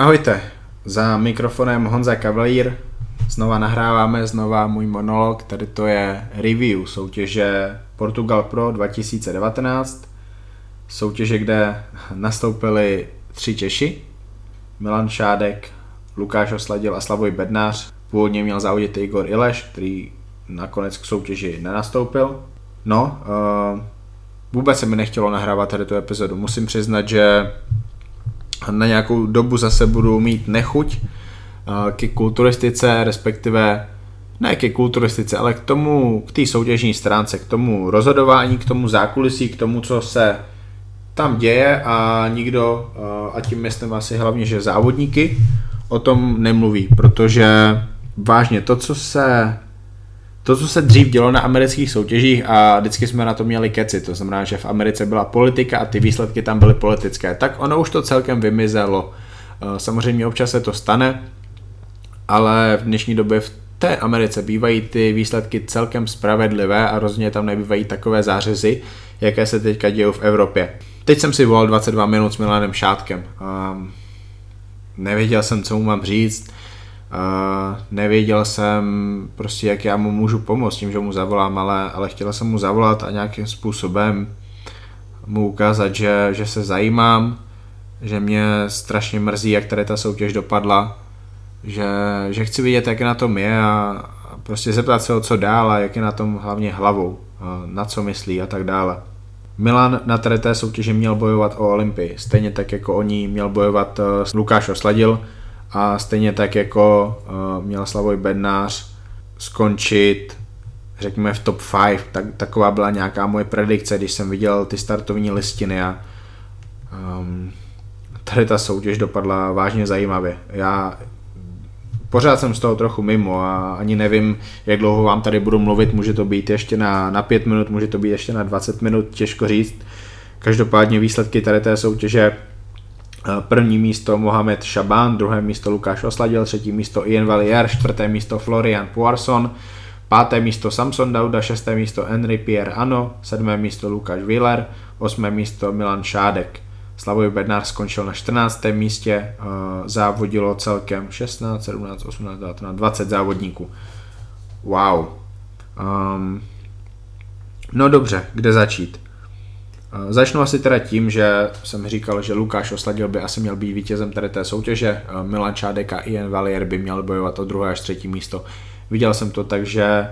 Ahojte, za mikrofonem Honza Kavalír. Znova nahráváme, znova můj monolog, tady to je review soutěže Portugal Pro 2019. Soutěže, kde nastoupili tři Češi, Milan Šádek, Lukáš Osladil a Slavoj Bednář. Původně měl závodit Igor Ileš, který nakonec k soutěži nenastoupil. No, uh, vůbec se mi nechtělo nahrávat tady tu epizodu. Musím přiznat, že na nějakou dobu zase budu mít nechuť uh, ke kulturistice, respektive ne ke kulturistice, ale k tomu, k té soutěžní stránce, k tomu rozhodování, k tomu zákulisí, k tomu, co se tam děje a nikdo, uh, a tím myslím asi hlavně, že závodníky, o tom nemluví, protože vážně to, co se to, co se dřív dělo na amerických soutěžích a vždycky jsme na to měli keci, to znamená, že v Americe byla politika a ty výsledky tam byly politické, tak ono už to celkem vymizelo. Eh, samozřejmě občas se to stane, ale v dnešní době v té Americe bývají ty výsledky celkem spravedlivé a rozhodně tam nebývají takové zářezy, jaké se teďka dějí v Evropě. Teď jsem si volal 22 minut s Milanem Šátkem. Um, nevěděl jsem, co mu mám říct Uh, nevěděl jsem prostě, jak já mu můžu pomoct tím, že mu zavolám, ale, ale chtěla jsem mu zavolat a nějakým způsobem mu ukázat, že, že se zajímám, že mě strašně mrzí, jak tady ta soutěž dopadla, že, že chci vidět, jak na tom je a prostě zeptat se o co dál a jak je na tom hlavně hlavou, na co myslí a tak dále. Milan na tady té soutěži měl bojovat o Olympii, stejně tak jako o ní měl bojovat eh, Lukáš Osladil, a stejně tak jako uh, měl Slavoj Bednář skončit řekněme v top 5, tak, taková byla nějaká moje predikce, když jsem viděl ty startovní listiny a um, tady ta soutěž dopadla vážně zajímavě. Já pořád jsem z toho trochu mimo a ani nevím, jak dlouho vám tady budu mluvit, může to být ještě na, na 5 minut, může to být ještě na 20 minut, těžko říct. Každopádně výsledky tady té soutěže Eh, první místo Mohamed Shaban, druhé místo Lukáš Osladil, třetí místo Ian Valier, čtvrté místo Florian Poisson, páté místo Samson Dauda, šesté místo Henry Pierre Ano, sedmé místo Lukáš Wheeler, osmé místo Milan Šádek. Slavoj Bednář skončil na 14. místě, eh, závodilo celkem 16, 17, 18, 19, 20 závodníků. Wow. Um, no dobře, kde začít? Eh, začnu asi teda tím, že jsem říkal, že Lukáš Osladil by asi měl být vítězem tady té soutěže, eh, Milan Čádek a Ian Valier by měl bojovat o druhé až třetí místo. Viděl jsem to tak, že eh,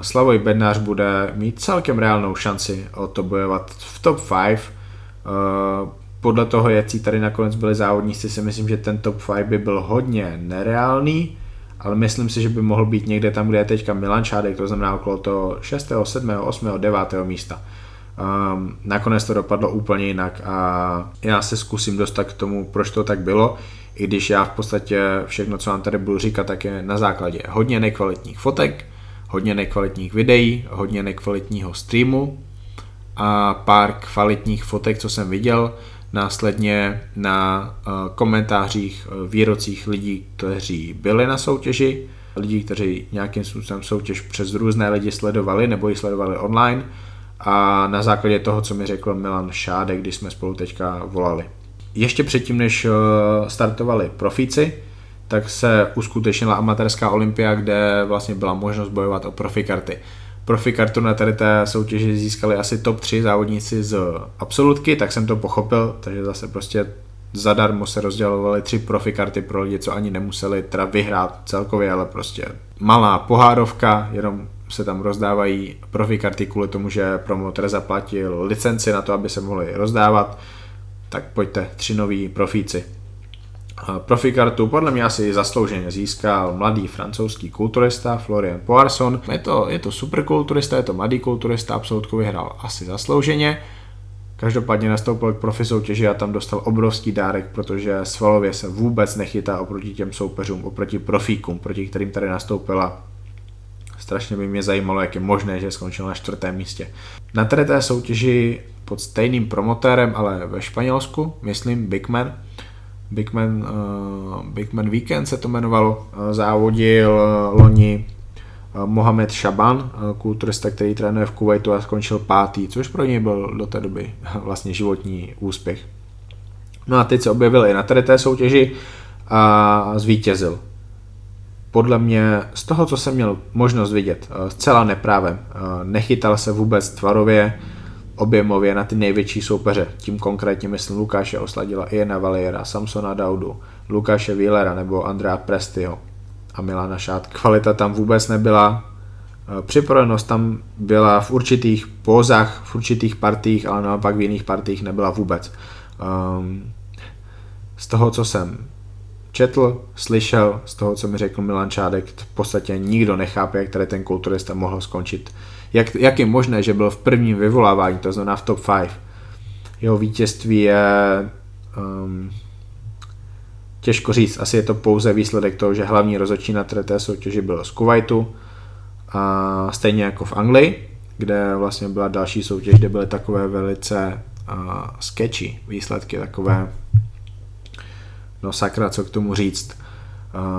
Slavoj Bednář bude mít celkem reálnou šanci o to bojovat v top 5. Podle toho, jaký tady nakonec byli závodníci, si myslím, že ten top 5 by byl hodně nereálný, ale myslím si, že by mohl být někde tam, kde je teďka Milan Čádek, to znamená okolo toho 6., 7., 8., 9. místa. Um, nakonec to dopadlo úplně jinak a já se zkusím dostat k tomu, proč to tak bylo, i když já v podstatě všechno, co vám tady budu říkat, tak je na základě hodně nekvalitních fotek, hodně nekvalitních videí, hodně nekvalitního streamu a pár kvalitních fotek, co jsem viděl, následně na uh, komentářích, uh, výrocích lidí, kteří byli na soutěži, lidí, kteří nějakým způsobem soutěž přes různé lidi sledovali nebo ji sledovali online, a na základě toho, co mi řekl Milan Šádek, když jsme spolu teďka volali. Ještě předtím, než eh, startovali profíci, tak se uskutečnila amatérská olympia, kde vlastně byla možnost bojovat o profikarty. Profikartu na tady té soutěži získali asi top 3 závodníci z absolutky, tak jsem to pochopil, takže zase prostě zadarmo se rozdělovaly tři profikarty pro lidi, co ani nemuseli teda vyhrát celkově, ale prostě malá pohárovka, jenom se tam rozdávají profi karty kvůli tomu, že promotor zaplatil licenci na to, aby se mohli rozdávat, tak pojďte, tři noví profíci. Profi kartu podle mě asi zaslouženě získal mladý francouzský kulturista Florian Poisson. Je to, je to super kulturista, je to mladý kulturista, absolutku vyhrál asi zaslouženě. Každopádně nastoupil k profi soutěži a tam dostal obrovský dárek, protože svalově se vůbec nechytá oproti těm soupeřům, oproti profíkům, proti kterým tady nastoupila Strašně by mě zajímalo, jak je možné, že skončil na čtvrtém místě. Na tady té soutěži pod stejným promotérem, ale ve Španělsku, myslím Bigman, Bigman, uh, Bigman Weekend se to jmenovalo, uh, závodil uh, loni Mohamed Shaban, kulturista, který trénuje v Kuwaitu a skončil pátý, což pro něj byl do té doby vlastně životní úspěch. No a teď se objevil i na tady té soutěži, a zvítězil. Podle mě z toho, co jsem měl možnost vidět, eh, zcela neprávem. Eh, nechytal se vůbec tvarově, objemově na ty největší soupeře. Tím konkrétně myslím Lukáše Osladila, Iena Valiera, Samsona Daudu, Lukáše Wheelera nebo Andrea Prestio a Milana Šát. Kvalita tam vůbec nebyla, eh, připravenost tam byla v určitých pózách, v určitých partích, ale naopak v jiných partích nebyla vůbec. Um, z toho, co jsem četl, slyšel, z toho, co mi řekl Milan Čádek, v podstatě nikdo nechápe, jak tady ten kulturista mohl skončit. Jak, jak je možné, že byl v prvním vyvolávání, to znamená v top 5. Jeho vítězství je um, těžko říct, asi je to pouze výsledek toho, že hlavní rozhodčí na té soutěži byl z Kuwaitu, a stejně jako v Anglii, kde vlastně byla další soutěž, kde byly takové velice uh, sketchy výsledky, takové no sakra, co k tomu říct.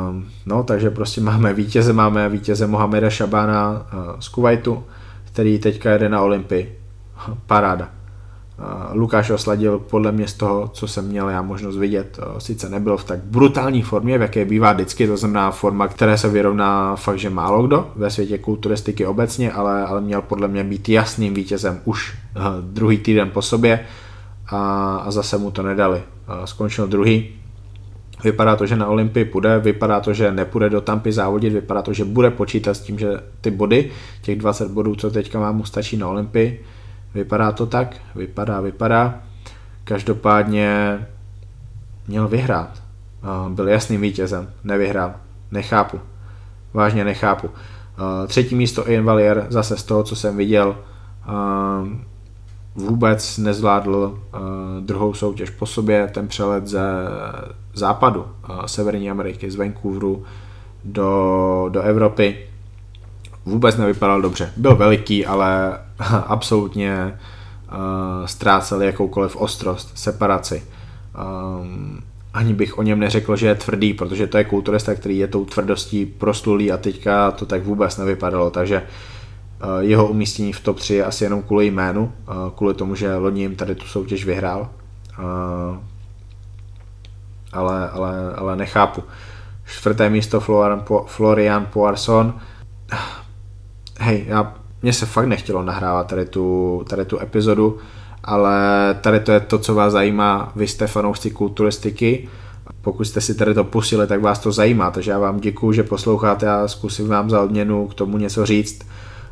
Um, no, takže prostě máme vítěze, máme vítěze Mohameda Šabána uh, z Kuwaitu, který teďka jede na Olympii. Paráda. Uh, Lukáš osladil podle mě z toho, co jsem měl já možnost vidět. Uh, sice nebyl v tak brutální formě, v jaké bývá vždycky, to znamená forma, které se vyrovná fakt, že málo kdo ve světě kulturistiky obecně, ale, ale měl podle mě být jasným vítězem už uh, druhý týden po sobě a, a zase mu to nedali. Skončil druhý, Vypadá to, že na Olympii půjde, vypadá to, že nepůjde do Tampy závodit, vypadá to, že bude počítat s tím, že ty body, těch 20 bodů, co teďka mám, mu stačí na Olympii. Vypadá to tak, vypadá, vypadá. Každopádně měl vyhrát. Byl jasným vítězem, nevyhrál. Nechápu. Vážně nechápu. Třetí místo Ian Valier, zase z toho, co jsem viděl, vůbec nezvládl uh, druhou soutěž po sobě, ten přelet ze západu uh, Severní Ameriky, z Vancouveru do, do Evropy vůbec nevypadal dobře. Byl veliký, ale absolutně uh, ztrácel jakoukoliv ostrost, separaci. Um, ani bych o něm neřekl, že je tvrdý, protože to je kulturista, který je tou tvrdostí proslulý a teďka to tak vůbec nevypadalo, takže uh, jeho umístění v top 3 je asi jenom kvůli jménu, eh, kvůli tomu, že loni jim tady tu soutěž vyhrál. Eh, ale, ale, ale nechápu. Čtvrté místo Florian, Florian Poarson. Hej, já, mně se fakt nechtělo nahrávat tady tu, tady tu epizodu, ale tady to je to, co vás zajímá, vy jste fanoušci kulturistiky. Pokud jste si tady to pustili, tak vás to zajímá, takže já vám děkuju, že posloucháte a zkusím vám za odměnu k tomu něco říct.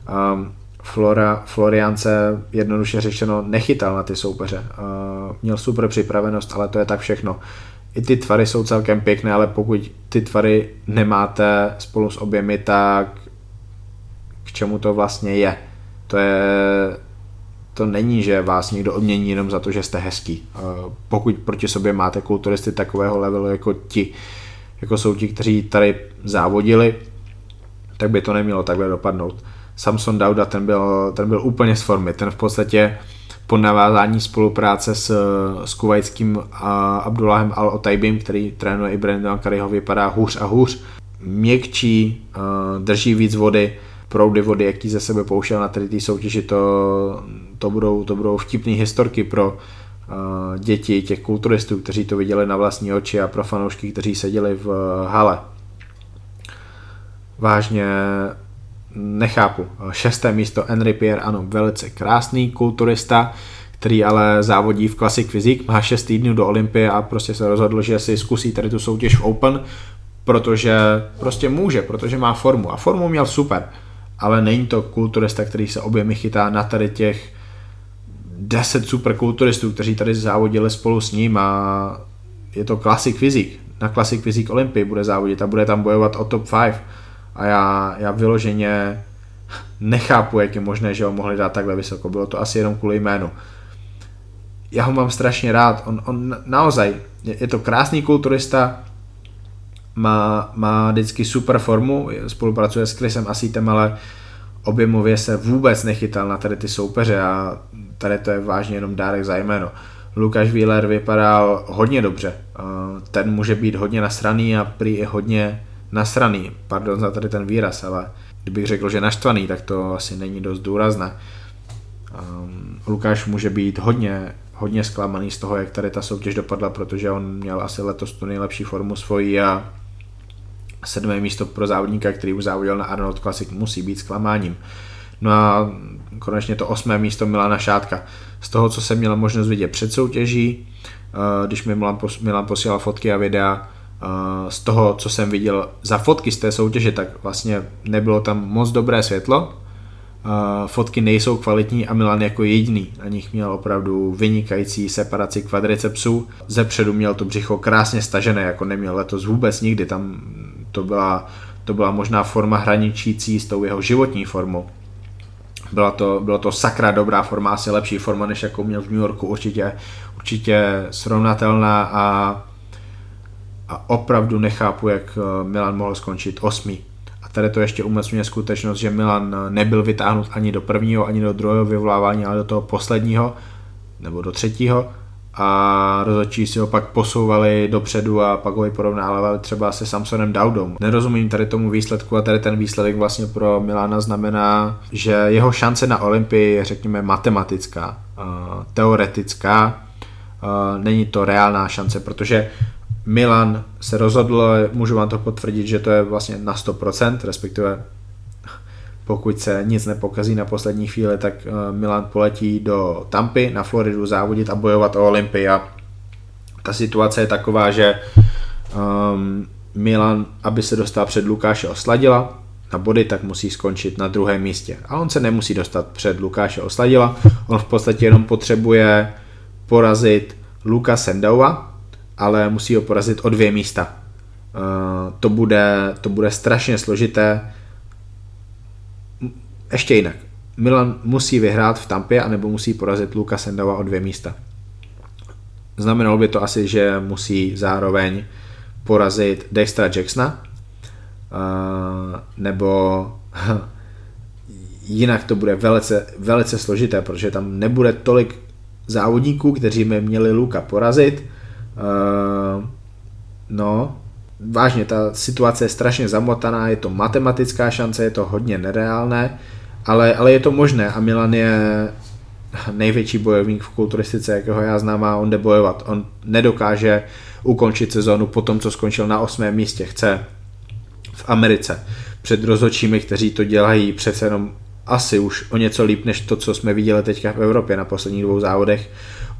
Um, Flora, Florian se jednoduše řečeno nechytal na ty soupeře. Uh, měl super připravenost, ale to je tak všechno. I ty tvary jsou celkem pěkné, ale pokud ty tvary nemáte spolu s oběmi, tak k čemu to vlastně je? To je to není, že vás někdo odmění jenom za to, že jste hezký. Uh, pokud proti sobě máte kulturisty takového levelu jako ti, jako jsou ti, kteří tady závodili, tak by to nemělo takhle dopadnout. Samson Dauda, ten byl, ten byl úplně z formy, ten v podstatě po navázání spolupráce s, s kuvajským Abdullahem Al-Otaibim, který trénuje i Brandon Curryho, vypadá hůř a hůř. Měkčí, drží víc vody, proudy vody, jaký ze sebe pouštěl na tady té soutěži, to, to, budou, to budou vtipné historky pro děti těch kulturistů, kteří to viděli na vlastní oči a pro fanoušky, kteří seděli v hale. Vážně nechápu. Šesté místo Henry Pierre, ano, velice krásný kulturista, který ale závodí v Classic Physique, má 6 týdnů do Olympie a prostě se rozhodl, že si zkusí tady tu soutěž v Open, protože prostě může, protože má formu a formu měl super, ale není to kulturista, který se objemy chytá na tady těch 10 superkulturistů, kteří tady závodili spolu s ním a je to Classic Physique. Na Classic Physique Olympii bude závodit a bude tam bojovat o top 5 a já, já vyloženě nechápu, jak je možné, že ho mohli dát takhle vysoko. Bylo to asi jenom kvůli jménu. Já ho mám strašně rád. On, on naozaj, je, je to krásný kulturista, má, má vždycky super formu, spolupracuje s Chrisem Asitem, ale objemově se vůbec nechytal na tady ty soupeře a tady to je vážně jenom dárek za jméno. Lukáš Wheeler vypadal hodně dobře. Ten může být hodně nasraný a prý je hodně nasraný, pardon za tady ten výraz, ale kdybych řekl, že naštvaný, tak to asi není dost důrazné. Um, Lukáš může být hodně, hodně zklamaný z toho, jak tady ta soutěž dopadla, protože on měl asi letos tu nejlepší formu svoji a sedmé místo pro závodníka, který už závodil na Arnold Classic, musí být zklamáním. No a konečně to osmé místo Milana Šátka. Z toho, co jsem měl možnost vidět před soutěží, eh, když mi Milan, posílal fotky a videa, z toho, co jsem viděl za fotky z té soutěže, tak vlastně nebylo tam moc dobré světlo, fotky nejsou kvalitní a Milan jako jediný na nich měl opravdu vynikající separaci kvadricepsů. Ze předu měl to břicho krásně stažené, jako neměl letos vůbec nikdy, tam to byla, to byla možná forma hraničící s tou jeho životní formou. Byla to, byla to sakra dobrá forma, asi lepší forma, než jakou měl v New Yorku, určitě, určitě srovnatelná a, a opravdu nechápu, jak eh, Milan mohl skončit osmý. Tady to ještě umocňuje skutečnost, že Milan nebyl vytáhnut ani do prvního, ani do druhého vyvolávání, ale do toho posledního, nebo do třetího. A rozhodčí si ho pak posouvali dopředu a pak ho porovnávali třeba se Samsonem Daudou. Nerozumím tady tomu výsledku a tady ten výsledek vlastně pro Milana znamená, že jeho šance na Olympii je řekněme matematická, teoretická, není to reálná šance, protože Milan se rozhodl, můžu vám to potvrdit, že to je vlastně na 100%, respektive pokud se nic nepokazí na poslední chvíli, tak eh, Milan poletí do Tampy na Floridu závodit a bojovat o Olympii. A ta situace je taková, že um, Milan, aby se dostal před Lukáše Osladila na body, tak musí skončit na druhém místě. A on se nemusí dostat před Lukáše Osladila, on v podstatě jenom potřebuje porazit Luka Sendova, ale musí ho porazit o dvě místa. Uh, to, bude, to bude strašně složité. Ještě jinak. Milan musí vyhrát v Tampě, anebo musí porazit Luka Sendova o dvě místa. Znamenalo by to asi, že musí zároveň porazit Dextra Jacksona, uh, nebo jinak to bude velice, velice složité, protože tam nebude tolik závodníků, kteří by měli Luka porazit, Uh, no, vážně, ta situace je strašně zamotaná, je to matematická šance, je to hodně nereálné, ale, ale je to možné a Milan je největší bojovník v kulturistice, jakého já znám a on jde bojovat. On nedokáže ukončit sezónu po tom, co skončil na osmém místě. Chce v Americe před rozhodčími, kteří to dělají přece jenom asi už o něco líp než to, co jsme viděli teďka v Evropě na posledních dvou závodech,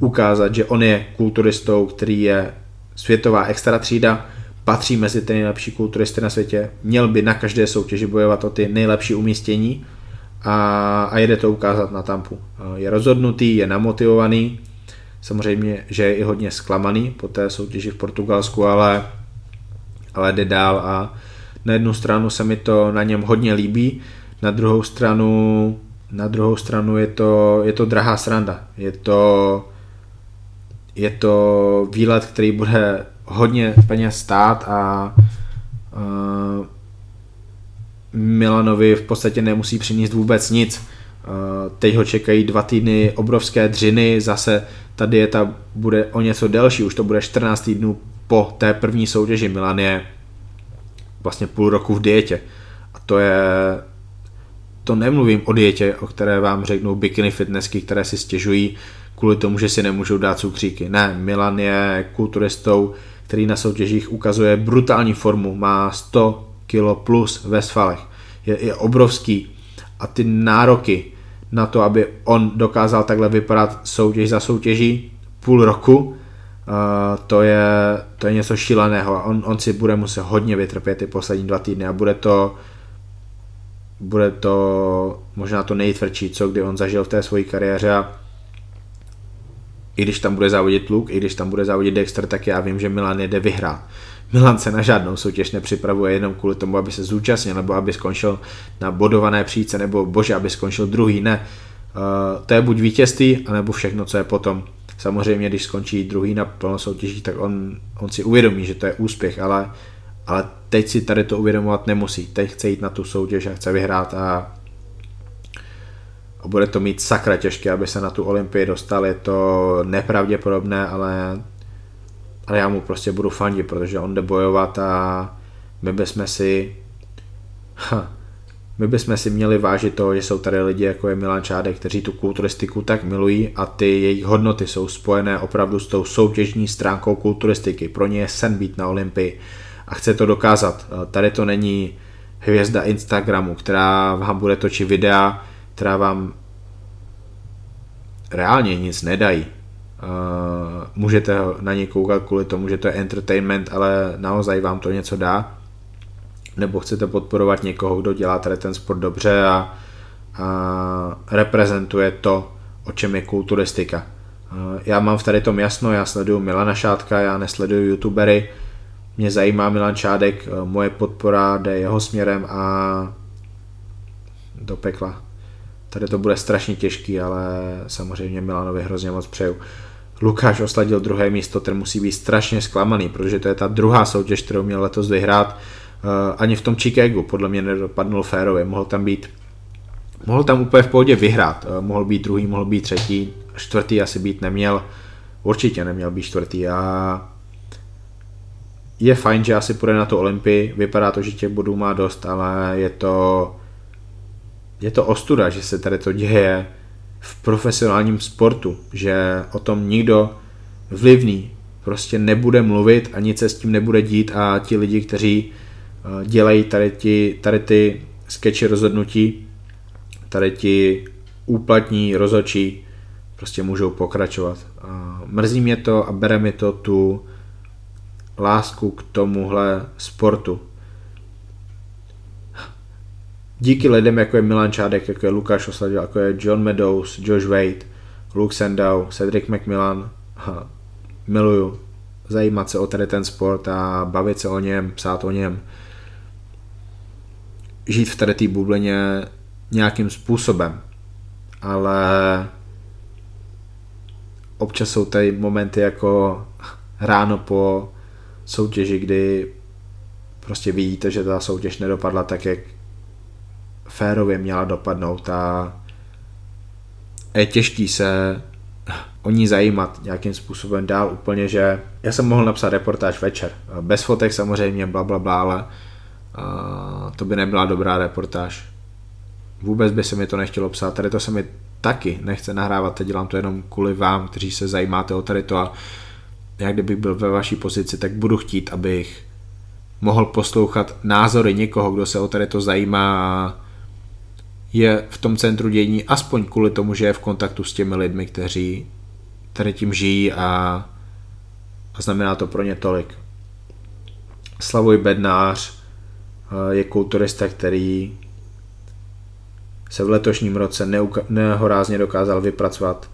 ukázat, že on je kulturistou, který je světová extra třída, patří mezi ty nejlepší kulturisty na světě, měl by na každé soutěži bojovat o ty nejlepší umístění a, a jede to ukázat na tampu. Je rozhodnutý, je namotivovaný, samozřejmě, že je i hodně zklamaný po té soutěži v Portugalsku, ale, ale jde dál a na jednu stranu se mi to na něm hodně líbí, na druhou stranu na druhou stranu je to, je to drahá sranda. Je to, je to výlet, který bude hodně peněz stát a uh, Milanovi v podstatě nemusí přinést vůbec nic. Uh, teď ho čekají dva týdny obrovské dřiny, zase ta dieta bude o něco delší, už to bude 14 týdnů po té první soutěži. Milan je vlastně půl roku v dietě. A to je, to nemluvím o dietě, o které vám řeknou bikini fitnessky, které si stěžují kvůli tomu, že si nemůžou dát cukříky. Ne, Milan je kulturistou, který na soutěžích ukazuje brutální formu, má 100 kg plus ve svalech. Je, je obrovský a ty nároky na to, aby on dokázal takhle vypadat soutěž za soutěží půl roku, uh, to, je, to je něco šíleného a on, on si bude muset hodně vytrpět ty poslední dva týdny a bude to bude to možná to nejtvrdší, co kdy on zažil v té své kariéře a i když tam bude závodit Luke, i když tam bude závodit Dexter, tak já vím, že Milan jede vyhrát. Milan se na žádnou soutěž nepřipravuje jenom kvůli tomu, aby se zúčastnil, nebo aby skončil na bodované příce, nebo bože, aby skončil druhý, ne. Uh, to je buď vítězství, anebo všechno, co je potom. Samozřejmě, když skončí druhý na plno soutěží, tak on, on si uvědomí, že to je úspěch, ale, ale teď si tady to uvědomovat nemusí. Teď chce jít na tu soutěž a chce vyhrát a bude to mít sakra těžké, aby se na tu Olympii dostal, je to nepravděpodobné, ale, ale já mu prostě budu fandit, protože on jde bojovat a my bychom si ha, my bychom si měli vážit to, že jsou tady lidi jako je Milan Čádek, kteří tu kulturistiku tak milují a ty jejich hodnoty jsou spojené opravdu s tou soutěžní stránkou kulturistiky. Pro ně je sen být na Olympii a chce to dokázat. Tady to není hvězda Instagramu, která vám bude točit videa, která vám reálně nic nedají. můžete na ně koukat kvůli tomu, že to je entertainment, ale naozaj vám to něco dá nebo chcete podporovat někoho, kdo dělá tady ten sport dobře a, a reprezentuje to, o čem je kulturistika. Já mám v tady tom jasno, já sleduju Milana Šátka, já nesleduju youtubery, mě zajímá Milan Šádek, moje podpora jde jeho směrem a do pekla. Tady to bude strašně těžký, ale samozřejmě Milanovi hrozně moc přeju. Lukáš osladil druhé místo, ten musí být strašně zklamaný, protože to je ta druhá soutěž, kterou měl letos vyhrát Eh, ani v tom Chicagu podle mě nedopadnul férově, mohl tam být mohl tam úplně v pohodě vyhrát, eh, mohl být druhý, mohl být třetí, čtvrtý asi být neměl, určitě neměl být čtvrtý a je fajn, že asi půjde na to Olympii, vypadá to, že těch bodů má dost, ale je to je to ostuda, že se tady to děje v profesionálním sportu, že o tom nikdo vlivný prostě nebude mluvit a nic se s tím nebude dít a ti lidi, kteří Eh, dělají tady, ti, tady ty skeče rozhodnutí, tady ti úplatní rozhodčí prostě můžou pokračovat. Mrzí mě to a bere mi to tu lásku k tomuhle sportu. Díky lidem, jako je Milan Čádek, jako je Lukáš Osladil, jako je John Meadows, Josh Wade, Luke Sandow, Cedric McMillan, miluju. Zajímat se o tady ten sport a bavit se o něm, psát o něm. Žít v tady té bublině nějakým způsobem. Ale občas jsou tady momenty jako ráno po soutěži, kdy prostě vidíte, že ta soutěž nedopadla tak, jak férově měla dopadnout a je těžký se o ní zajímat nějakým způsobem dál úplně, že já jsem mohl napsat reportáž večer, bez fotek samozřejmě, bla, bla, bla, ale to by nebyla dobrá reportáž. Vůbec by se mi to nechtělo psát, tady to se mi taky nechce nahrávat, teď dělám to jenom kvůli vám, kteří se zajímáte o tady to a já kdybych byl ve vaší pozici, tak budu chtít, abych mohl poslouchat názory někoho, kdo se o tady to zajímá a je v tom centru dění aspoň kvůli tomu, že je v kontaktu s těmi lidmi, kteří tady tím žijí a, a znamená to pro ně tolik. Slavoj Bednář, je kulturista, který se v letošním roce nehorázně dokázal vypracovat.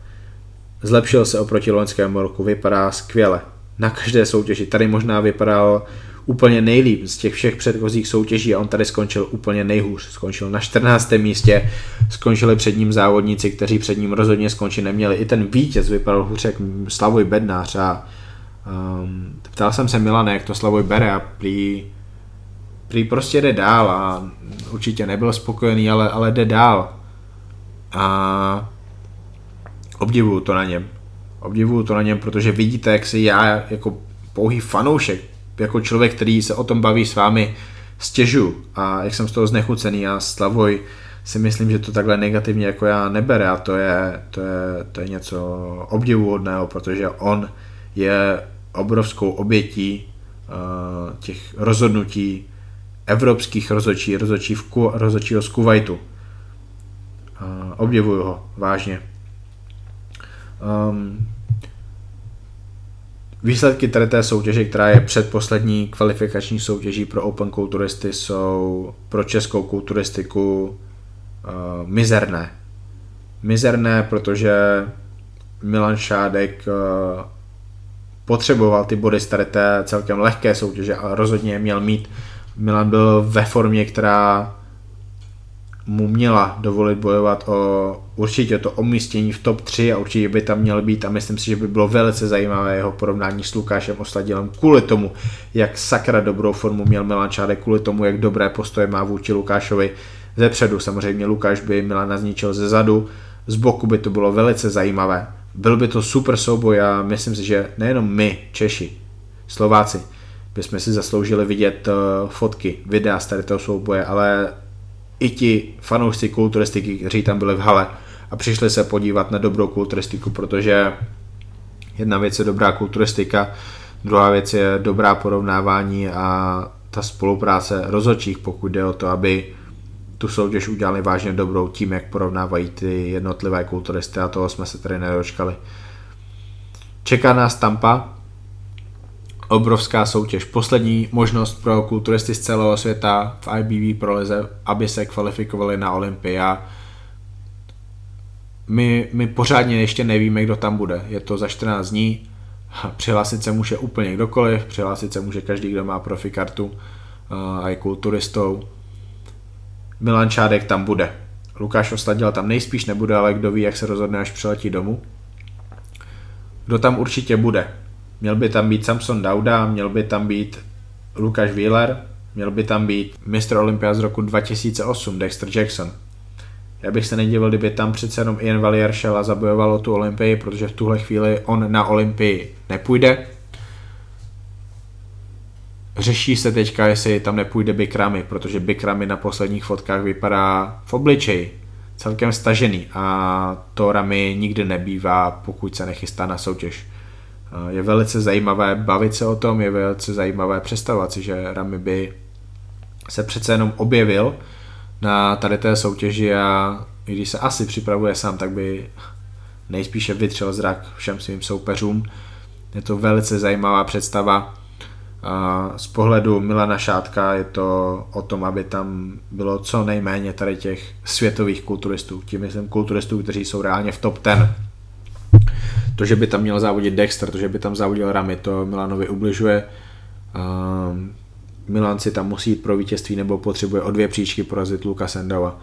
Zlepšil se oproti loňskému roku, vypadá skvěle. Na každé soutěži. Tady možná vypadal úplně nejlíp z těch všech předchozích soutěží a on tady skončil úplně nejhůř. Skončil na 14. místě, skončili před ním závodníci, kteří před ním rozhodně skončit neměli. I ten vítěz vypadal hůř jak Slavoj Bednář a um, ptal jsem se Milana, jak to Slavoj bere a prý prý prostě jde dál a určitě nebyl spokojený, ale, ale jde dál. A obdivuju to na něm. Obdivuju to na něm, protože vidíte, jak si já jako pouhý fanoušek, jako člověk, který se o tom baví s vámi, stěžu a jak jsem z toho znechucený a Slavoj si myslím, že to takhle negativně jako já nebere a to je, to je, to je něco obdivuhodného, protože on je obrovskou obětí uh, těch rozhodnutí evropských rozhodčí, rozhodčí v Ku, rozhodčího z Kuwaitu. Uh, obdivuju ho, vážně. Um, výsledky tady té soutěže, která je předposlední kvalifikační soutěží pro Open kulturisty, jsou pro českou kulturistiku uh, mizerné. Mizerné, protože Milan Šádek uh, potřeboval ty body z tady té celkem lehké soutěže a rozhodně měl mít Milan byl ve formě, která mu měla dovolit bojovat o určitě to umístění v top 3 a určitě by tam měl být a myslím si, že by bylo velice zajímavé jeho porovnání s Lukášem Osladilem kvůli tomu, jak sakra dobrou formu měl Milan Čádek, kvůli tomu, jak dobré postoje má vůči Lukášovi ze předu. Samozřejmě Lukáš by Milana zničil ze zadu, z boku by to bylo velice zajímavé. Byl by to super souboj a myslím si, že nejenom my, Češi, Slováci, bychom si zasloužili vidět uh, fotky, videa z tady toho souboje, ale i ti fanoušci kulturistiky, kteří tam byli v hale a přišli se podívat na dobrou kulturistiku, protože jedna věc je dobrá kulturistika, druhá věc je dobrá porovnávání a ta spolupráce rozhodčích, pokud jde o to, aby tu soutěž udělali vážně dobrou tím, jak porovnávají ty jednotlivé kulturisty a toho jsme se tady nedočkali. Čeká nás Tampa, obrovská soutěž. Poslední možnost pro kulturisty z celého světa v IBB proleze, aby se kvalifikovali na Olympia. My, my pořádně ještě nevíme, kdo tam bude. Je to za 14 dní. Přihlásit se může úplně kdokoliv, přihlásit se může každý, kdo má profikartu a je kulturistou. Milan Čádek tam bude. Lukáš Osladil tam nejspíš nebude, ale kdo ví, jak se rozhodne, až přiletí domů. Kdo tam určitě bude? Měl by tam být Samson Dauda, měl by tam být Lukáš Wheeler, měl by tam být mistr Olympia z roku 2008 Dexter Jackson. Já bych se nedivil, kdyby tam přece jenom Ian Valier šel a zabojoval o tu Olympii, protože v tuhle chvíli on na Olympii nepůjde. Řeší se teďka, jestli tam nepůjde Bikrami, protože Bikrami na posledních fotkách vypadá v obličeji celkem stažený a to Rami nikdy nebývá, pokud se nechystá na soutěž. Je velice zajímavé bavit se o tom, je velice zajímavé představovat si, že Rami by se přece jenom objevil na tady té soutěži a i když se asi připravuje sám, tak by nejspíše vytřel zrak všem svým soupeřům. Je to velice zajímavá představa. Z pohledu Milana Šátka je to o tom, aby tam bylo co nejméně tady těch světových kulturistů. Tím myslím kulturistů, kteří jsou reálně v top 10 to, že by tam měl závodit Dexter, to, že by tam závodil Rami, to Milanovi ubližuje. Milan si tam musí jít pro vítězství nebo potřebuje o dvě příčky porazit Luka Sendova.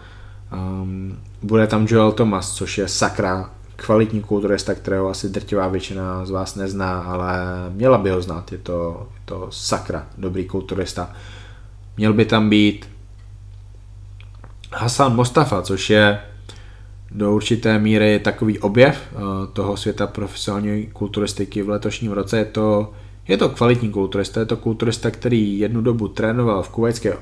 Bude tam Joel Thomas, což je sakra kvalitní kulturista, kterého asi drtivá většina z vás nezná, ale měla by ho znát, je to, je to sakra dobrý kulturista. Měl by tam být Hasan Mostafa, což je do určité míry takový objev eh, toho světa profesionální kulturistiky v letošním roce. Je to, je to kvalitní kulturista, je to kulturista, který jednu dobu trénoval v kuvajské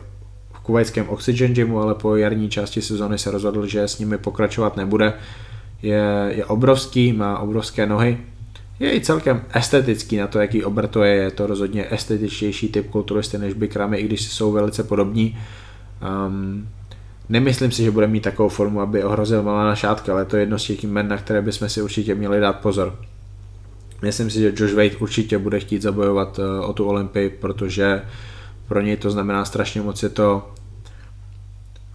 v kuvajském Oxygen Gymu, ale po jarní části sezóny se rozhodl, že s nimi pokračovat nebude. Je, je obrovský, má obrovské nohy, je i celkem estetický na to, jaký obr to je. Je to rozhodně estetičtější typ kulturisty než Bikramy, i když jsou velice podobní. Um, Nemyslím si, že bude mít takovou formu, aby ohrozil Malana Šátka, ale to je jedno z těch jmen, na které bychom si určitě měli dát pozor. Myslím si, že Josh Wade určitě bude chtít zabojovat eh, o tu Olympii, protože pro něj to znamená strašně moc. Je to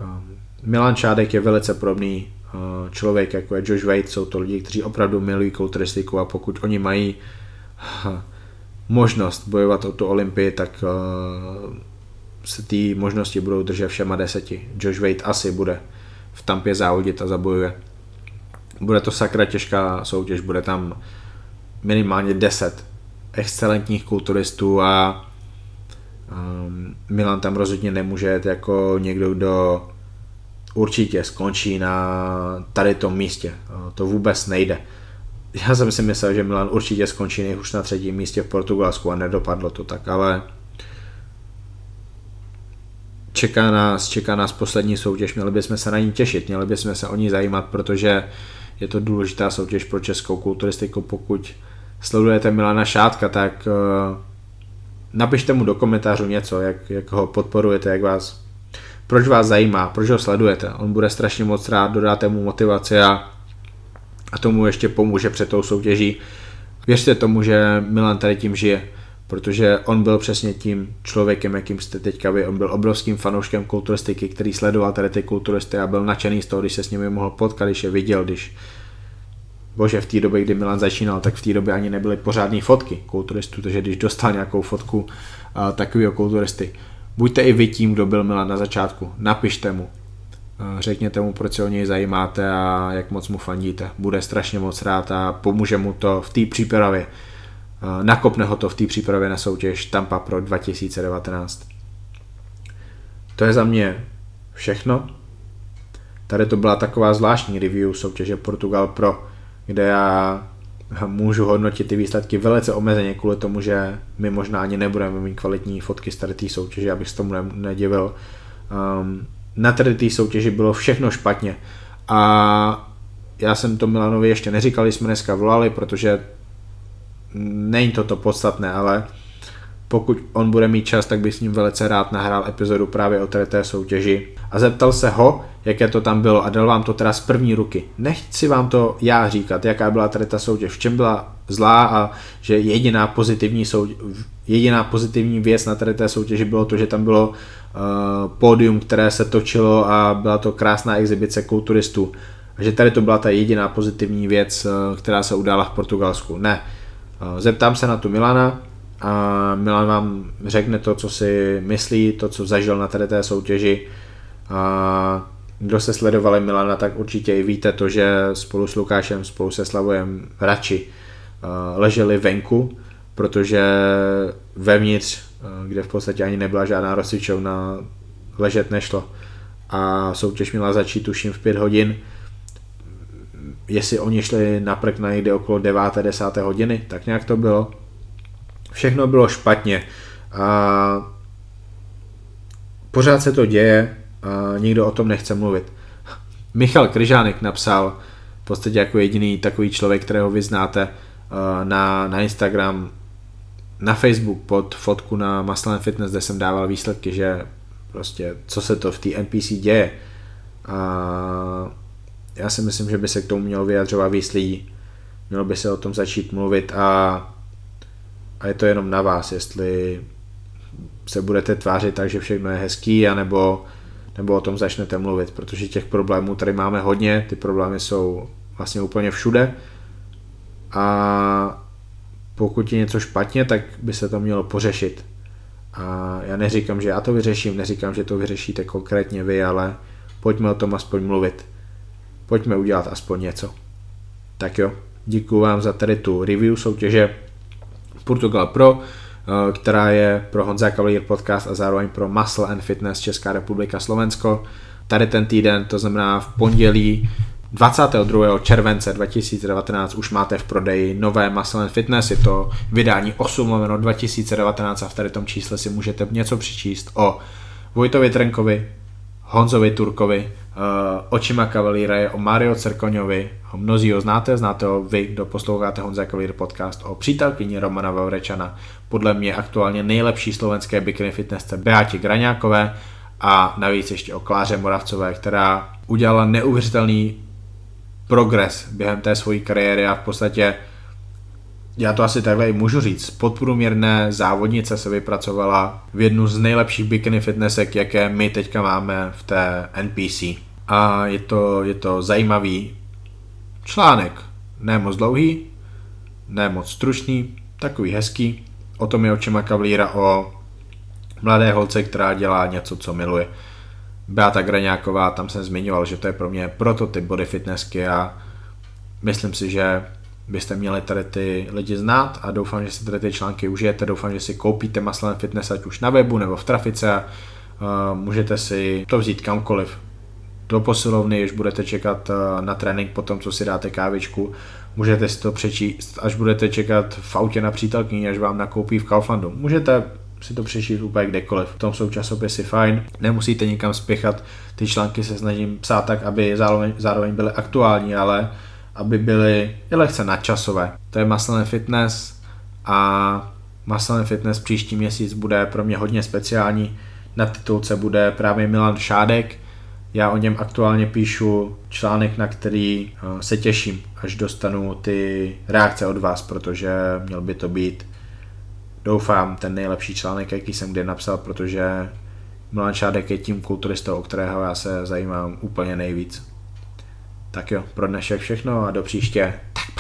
ehm, Milan Šádek je velice podobný eh, člověk, jako je Josh Wade, jsou to lidi, kteří opravdu milují kulturistiku a pokud oni mají eh, možnost bojovat o tu Olympii, tak se ty možnosti budou držet všema deseti. Josh Wade asi bude v Tampě závodit a zabojuje. Bude to sakra těžká soutěž, bude tam minimálně 10 excelentních kulturistů a um, Milan tam rozhodně nemůže jít jako někdo, kdo určitě skončí na tady tom místě. To vůbec nejde. Já jsem si myslel, že Milan určitě skončí nejhůř na třetím místě v Portugalsku a nedopadlo to tak, ale čeká nás, čeká nás poslední soutěž, měli bychom se na ní těšit, měli bychom se o ní zajímat, protože je to důležitá soutěž pro českou kulturistiku, pokud sledujete Milana Šátka, tak uh, napište mu do komentářů něco, jak, jak ho podporujete, jak vás, proč vás zajímá, proč ho sledujete. On bude strašně moc rád, dodáte mu motivaci a, a tomu ještě pomůže před tou soutěží. Věřte tomu, že Milan tady tím žije protože on byl přesně tím člověkem, jakým jste teďka vy. On byl obrovským fanouškem kulturistiky, který sledoval tady ty kulturisty a byl nadšený z toho, když se s nimi mohl potkat, když je viděl, když Bože, v té době, kdy Milan začínal, tak v té době ani nebyly pořádné fotky kulturistů, takže když dostal nějakou fotku uh, takového kulturisty, buďte i vy tím, kdo byl Milan na začátku, napište mu, uh, řekněte mu, proč se o něj zajímáte a jak moc mu fandíte. Bude strašně moc rád a pomůže mu to v té přípravě Eh, nakopne ho to v té přípravě na soutěž Tampa Pro 2019. To je za mě všechno. Tady to byla taková zvláštní review soutěže Portugal Pro, kde já můžu hodnotit ty výsledky velice omezeně kvůli tomu, že my možná ani nebudeme mít kvalitní fotky z tady té soutěže, abych se tomu nedivil. Um, na tady té soutěži bylo všechno špatně. A já jsem to Milanovi ještě neříkal, jsme dneska volali, protože není to to podstatné, ale pokud on bude mít čas, tak bych s ním velice rád nahrál epizodu právě o té soutěži. A zeptal se ho, jaké to tam bylo a dal vám to teda z první ruky. Nechci vám to já říkat, jaká byla tady ta soutěž, v čem byla zlá a že jediná pozitivní, soutěž, jediná pozitivní věc na tady té soutěži bylo to, že tam bylo uh, pódium, které se točilo a byla to krásná exibice kulturistů. A že tady to byla ta jediná pozitivní věc, uh, která se udála v Portugalsku. Ne. Zeptám se na tu Milana, a Milan vám řekne to, co si myslí, to, co zažil na tady té soutěži. A kdo se sledovali Milana, tak určitě i víte to, že spolu s Lukášem, spolu se Slavojem radši leželi venku, protože vevnitř, kde v podstatě ani nebyla žádná rozcvičovna, ležet nešlo. A soutěž měla začít tuším v pět hodin. Jestli oni šli na prk na někde okolo 9. 10. hodiny, tak nějak to bylo všechno bylo špatně a pořád se to děje a nikdo o tom nechce mluvit. Michal Kryžánek napsal v podstatě jako jediný takový člověk, kterého vy znáte na, na Instagram, na Facebook pod fotku na Muscle Fitness, kde jsem dával výsledky, že prostě co se to v té NPC děje. A já si myslím, že by se k tomu mělo vyjadřovat víc lidí. Mělo by se o tom začít mluvit a a je to jenom na vás, jestli se budete tvářit tak, že všechno je hezký, anebo, nebo o tom začnete mluvit, protože těch problémů tady máme hodně, ty problémy jsou vlastně úplně všude a pokud je něco špatně, tak by se to mělo pořešit. A já neříkám, že já to vyřeším, neříkám, že to vyřešíte konkrétně vy, ale pojďme o tom aspoň mluvit. Pojďme udělat aspoň něco. Tak jo, děkuji vám za tady tu review soutěže. Portugal Pro, eh, která je pro Honza Cavalier podcast a zároveň pro Muscle and Fitness Česká republika Slovensko. Tady ten týden, to znamená v pondělí 22. července 2019 už máte v prodeji nové Muscle and Fitness, je to vydání 8 lomeno 2019 a v tady tom čísle si můžete něco přičíst o Vojtovi Trenkovi, Honzovi Turkovi, očima kavalíra o Mario Cerkoňovi, mnozí ho znáte, znáte ho vy, kdo posloucháte Honza Kavalír podcast o přítelkyni Romana Vavrečana, podle mě aktuálně nejlepší slovenské bikini fitnessce Beati Graňákové a navíc ještě o Kláře Moravcové, která udělala neuvěřitelný progres během té své kariéry a v podstatě já to asi takhle i můžu říct, podprůměrné závodnice se vypracovala v jednu z nejlepších bikini fitnessek, jaké my teďka máme v té NPC. A je to, je to zajímavý článek, ne moc dlouhý, ne moc stručný, takový hezký, o tom je očima Kavlíra o mladé holce, která dělá něco, co miluje. Beata Graňáková, tam jsem zmiňoval, že to je pro mě prototyp body fitnessky a myslím si, že byste měli tady ty lidi znát a doufám, že si tady ty články užijete, doufám, že si koupíte Maslen Fitness ať už na webu nebo v Trafice a můžete si to vzít kamkoliv. Do posilovny, když budete čekat na trénink po tom, co si dáte kávičku, můžete si to přečíst, až budete čekat v autě na přítelkyni, až vám nakoupí v Kauflandu. Můžete si to přečíst úplně kdekoliv. V tom jsou časopisy fajn, nemusíte nikam spěchat, ty články se snažím psát tak, aby zároveň, zároveň byly aktuální, ale aby byly i lehce nadčasové. To je Muscle Fitness a Muscle Fitness příští měsíc bude pro mě hodně speciální. Na titulce bude právě Milan Šádek. Já o něm aktuálně píšu článek, na který eh, se těším, až dostanu ty reakce od vás, protože měl by to být, doufám, ten nejlepší článek, jaký jsem kdy napsal, protože Milan Šádek je tím kulturistou, o kterého já se zajímám úplně nejvíc. Tak jo, pro dnešek všechno a do příště. Tak